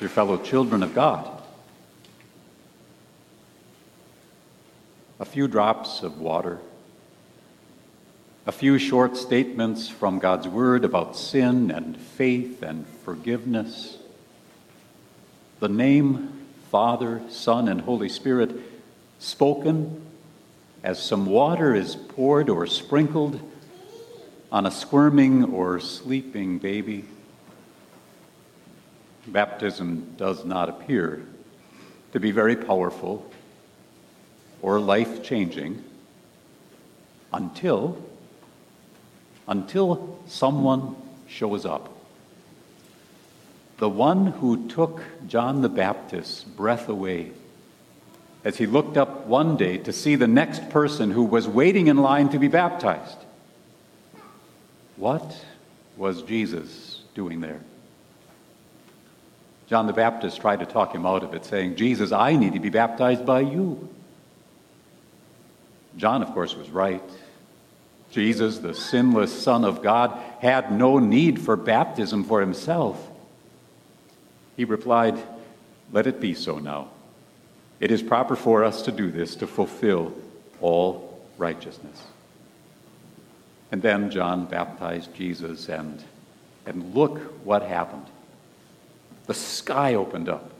Dear fellow children of God, a few drops of water, a few short statements from God's Word about sin and faith and forgiveness, the name Father, Son, and Holy Spirit spoken as some water is poured or sprinkled on a squirming or sleeping baby. Baptism does not appear to be very powerful or life changing until until someone shows up. The one who took John the Baptist's breath away as he looked up one day to see the next person who was waiting in line to be baptized. What was Jesus doing there? John the Baptist tried to talk him out of it, saying, Jesus, I need to be baptized by you. John, of course, was right. Jesus, the sinless Son of God, had no need for baptism for himself. He replied, Let it be so now. It is proper for us to do this to fulfill all righteousness. And then John baptized Jesus, and, and look what happened. The sky opened up.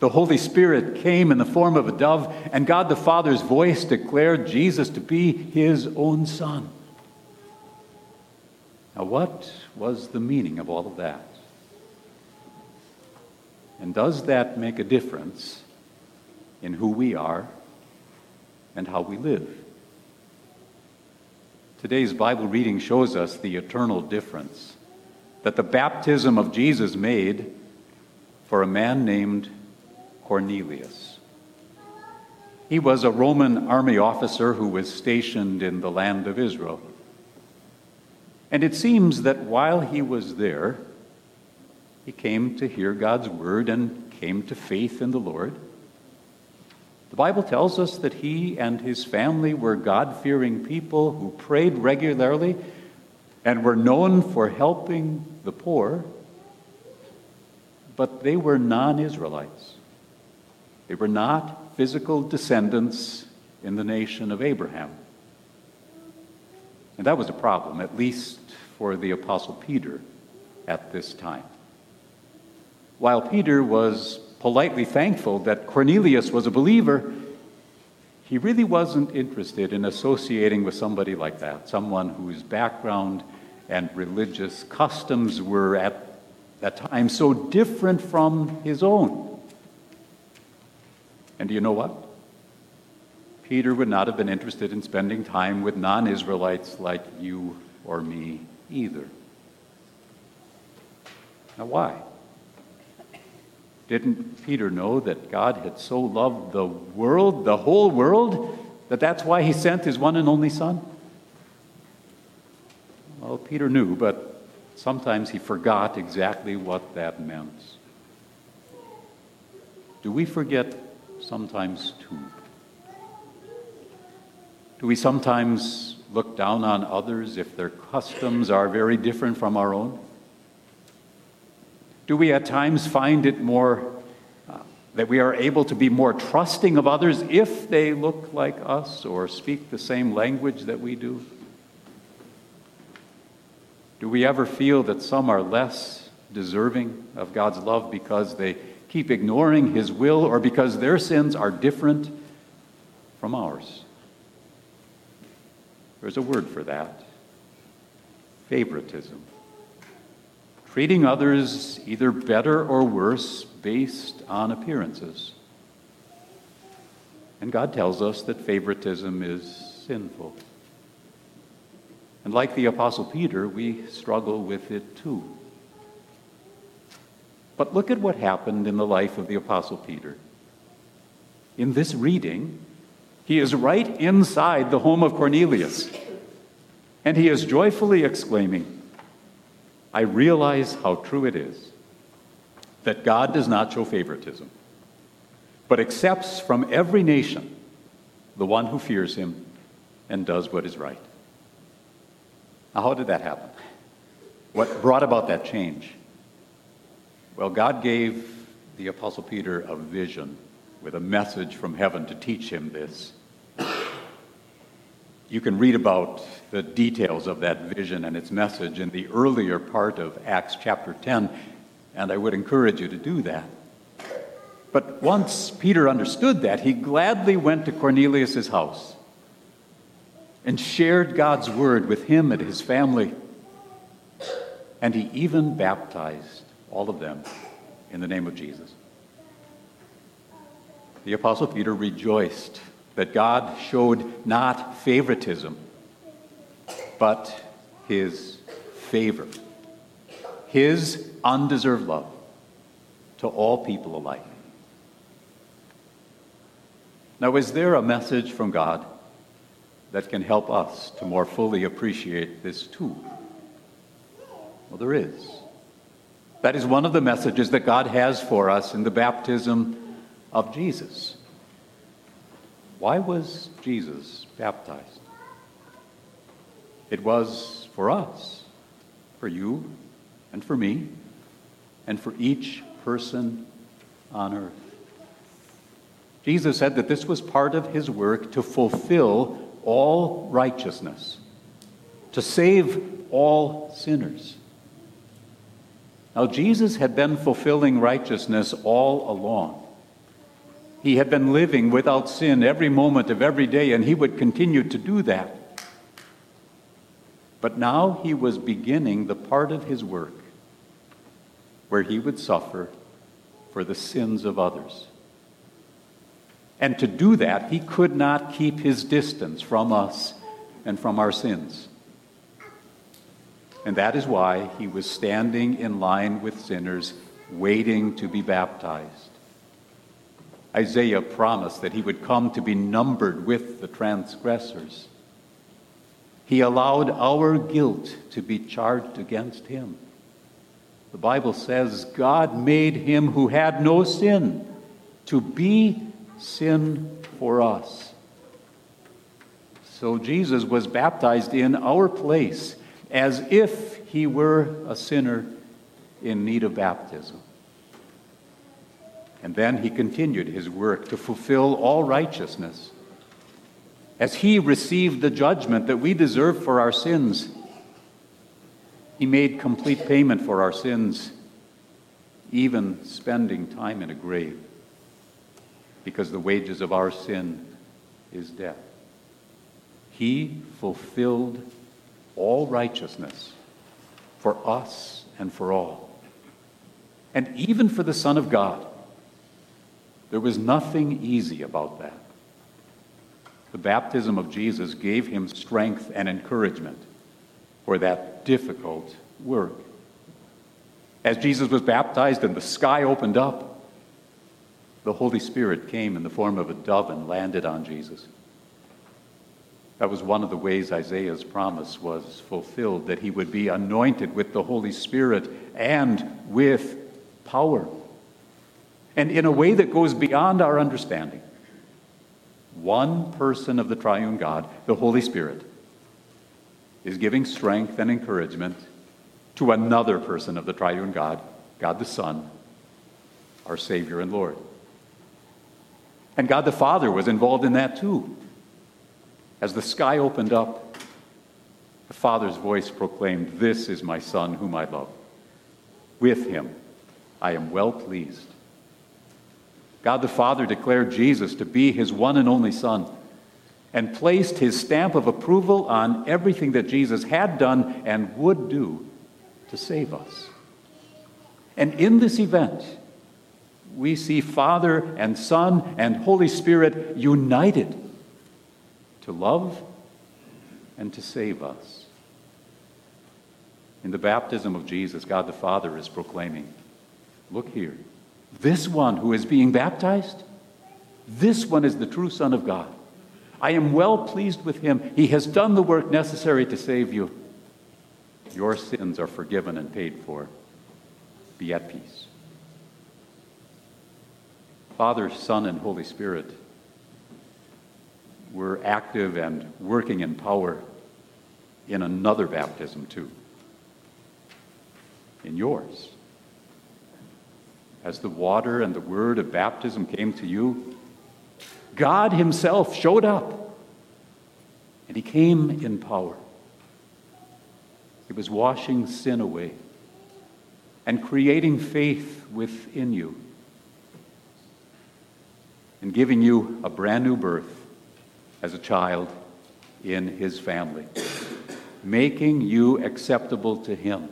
The Holy Spirit came in the form of a dove, and God the Father's voice declared Jesus to be his own Son. Now, what was the meaning of all of that? And does that make a difference in who we are and how we live? Today's Bible reading shows us the eternal difference that the baptism of Jesus made for a man named Cornelius. He was a Roman army officer who was stationed in the land of Israel. And it seems that while he was there, he came to hear God's word and came to faith in the Lord. The Bible tells us that he and his family were God fearing people who prayed regularly and were known for helping the poor, but they were non Israelites. They were not physical descendants in the nation of Abraham. And that was a problem, at least for the Apostle Peter at this time. While Peter was politely thankful that Cornelius was a believer, he really wasn't interested in associating with somebody like that, someone whose background and religious customs were at that time so different from his own. And do you know what? Peter would not have been interested in spending time with non Israelites like you or me either. Now, why? Didn't Peter know that God had so loved the world, the whole world, that that's why he sent his one and only Son? Well, Peter knew, but sometimes he forgot exactly what that meant. Do we forget sometimes too? Do we sometimes look down on others if their customs are very different from our own? Do we at times find it more uh, that we are able to be more trusting of others if they look like us or speak the same language that we do? Do we ever feel that some are less deserving of God's love because they keep ignoring His will or because their sins are different from ours? There's a word for that favoritism treating others either better or worse based on appearances. And God tells us that favoritism is sinful. And like the Apostle Peter, we struggle with it too. But look at what happened in the life of the Apostle Peter. In this reading, he is right inside the home of Cornelius, and he is joyfully exclaiming, I realize how true it is that God does not show favoritism, but accepts from every nation the one who fears him and does what is right. How did that happen? What brought about that change? Well, God gave the Apostle Peter a vision with a message from heaven to teach him this. You can read about the details of that vision and its message in the earlier part of Acts chapter 10, and I would encourage you to do that. But once Peter understood that, he gladly went to Cornelius' house and shared God's word with him and his family. And he even baptized all of them in the name of Jesus. The Apostle Peter rejoiced that God showed not favoritism, but his favor, his undeserved love to all people alike. Now, is there a message from God that can help us to more fully appreciate this too? Well, there is. That is one of the messages that God has for us in the baptism of Jesus. Why was Jesus baptized? It was for us, for you, and for me, and for each person on earth. Jesus said that this was part of his work to fulfill all righteousness, to save all sinners. Now, Jesus had been fulfilling righteousness all along. He had been living without sin every moment of every day, and he would continue to do that. But now he was beginning the part of his work where he would suffer for the sins of others. And to do that, he could not keep his distance from us and from our sins. And that is why he was standing in line with sinners, waiting to be baptized. Isaiah promised that he would come to be numbered with the transgressors. He allowed our guilt to be charged against him. The Bible says God made him who had no sin to be sin for us. So Jesus was baptized in our place as if he were a sinner in need of baptism. And then he continued his work to fulfill all righteousness. As he received the judgment that we deserve for our sins, he made complete payment for our sins, even spending time in a grave, because the wages of our sin is death. He fulfilled all righteousness for us and for all. And even for the Son of God there was nothing easy about that. The baptism of Jesus gave him strength and encouragement for that difficult work. As Jesus was baptized and the sky opened up, the Holy Spirit came in the form of a dove and landed on Jesus. That was one of the ways Isaiah's promise was fulfilled that he would be anointed with the Holy Spirit and with power and in a way that goes beyond our understanding. One person of the triune God, the Holy Spirit, is giving strength and encouragement to another person of the triune God, God the Son, our Savior and Lord. And God the Father was involved in that too. As the sky opened up, the Father's voice proclaimed, This is my Son whom I love. With him I am well pleased. God the Father declared Jesus to be his one and only Son and placed his stamp of approval on everything that Jesus had done and would do to save us. And in this event, we see Father and Son and Holy Spirit united to love and to save us. In the baptism of Jesus, God the Father is proclaiming, Look here. This one who is being baptized, this one is the true Son of God. I am well pleased with him. He has done the work necessary to save you. Your sins are forgiven and paid for. Be at peace. Father, Son, and Holy Spirit were active and working in power in another baptism, too. In yours. as the water and the word of baptism came to you, God Himself showed up, and He came in power. He was washing sin away and creating faith within you and giving you a brand new birth as a child in His family, making you acceptable to Him.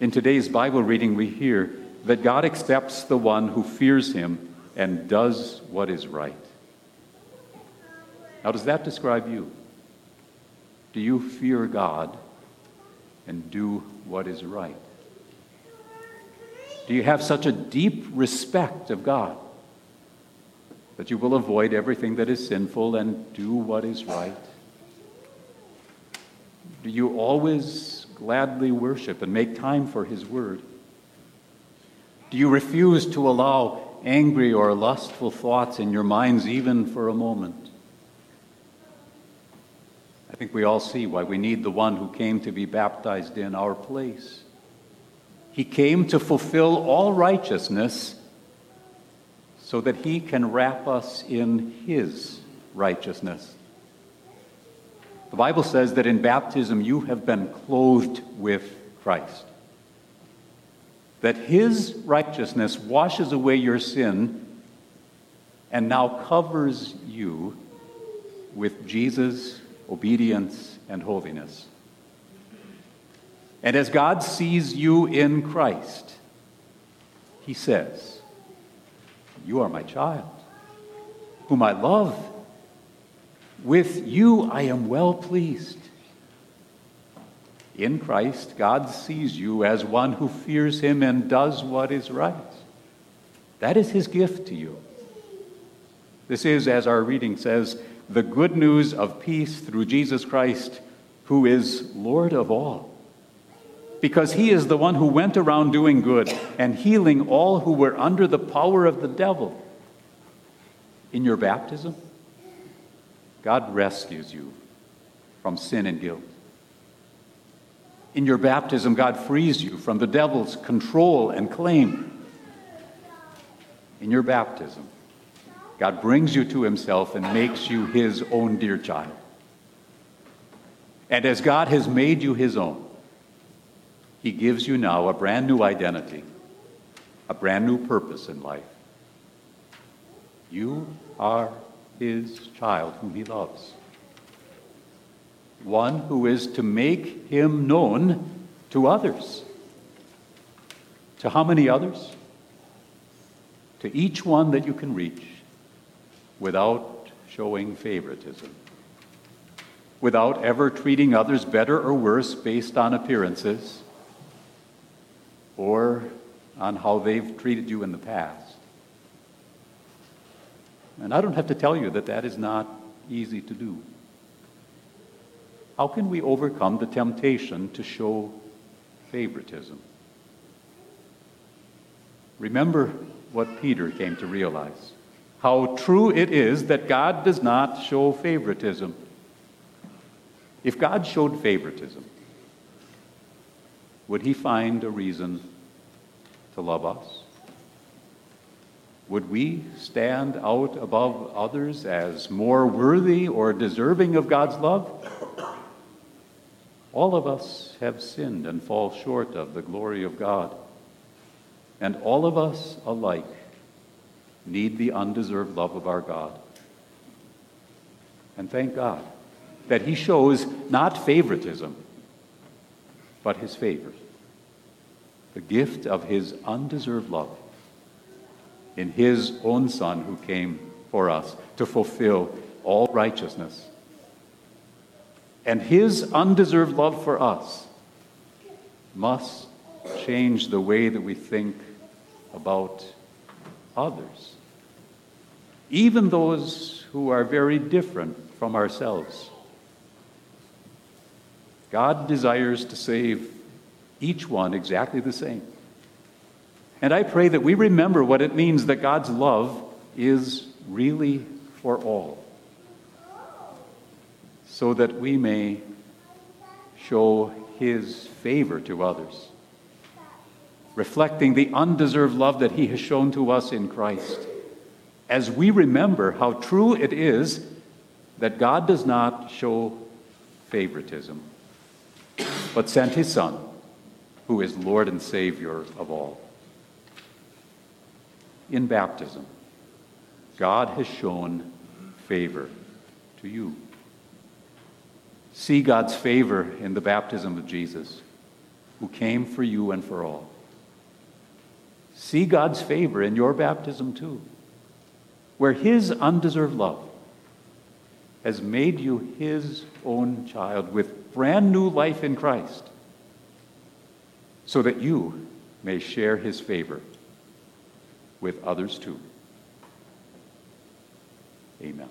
In today's Bible reading, we hear that God accepts the one who fears Him and does what is right. Now, does that describe you? Do you fear God and do what is right? Do you have such a deep respect of God that you will avoid everything that is sinful and do what is right? Do you always gladly worship and make time for His Word? Do you refuse to allow angry or lustful thoughts in your minds even for a moment? I think we all see why we need the one who came to be baptized in our place. He came to fulfill all righteousness so that he can wrap us in his righteousness. The Bible says that in baptism you have been clothed with Christ. That his righteousness washes away your sin and now covers you with Jesus' obedience and holiness. And as God sees you in Christ, he says, You are my child, whom I love. With you I am well pleased. In Christ, God sees you as one who fears him and does what is right. That is his gift to you. This is, as our reading says, the good news of peace through Jesus Christ, who is Lord of all because he is the one who went around doing good and healing all who were under the power of the devil. In your baptism, God rescues you from sin and guilt. In your baptism, God frees you from the devil's control and claim. In your baptism, God brings you to himself and makes you his own dear child. And as God has made you his own, he gives you now a brand new identity, a brand new purpose in life. You are His child whom He loves. One who is to make Him known to others. To how many others? To each one that you can reach without showing favoritism, without ever treating others better or worse based on appearances or on how they've treated you in the past. And I don't have to tell you that that is not easy to do. How can we overcome the temptation to show favoritism? Remember what Peter came to realize how true it is that God does not show favoritism. If God showed favoritism, would he find a reason to love us? Would we stand out above others as more worthy or deserving of God's love? All of us have sinned and fall short of the glory of God. And all of us alike need the undeserved love of our God. And thank God that He shows not favoritism, but His favor the gift of his undeserved love in his own Son who came for us to fulfill all righteousness. And his undeserved love for us must change the way that we think about others, even those who are very different from ourselves. God desires to save each one exactly the same. And I pray that we remember what it means that God's love is really for all, so that we may show His favor to others reflecting the undeserved love that He has shown to us in Christ, as we remember how true it is that God does not show favoritism, but sent His Son, who is Lord and Savior of all. In baptism, God has shown favor to you. See God's favor in the baptism of Jesus, who came for you and for all. See God's favor in your baptism too, where His undeserved love has made you His own child with brand new life in Christ, so that you may share His favor with others too. Amen.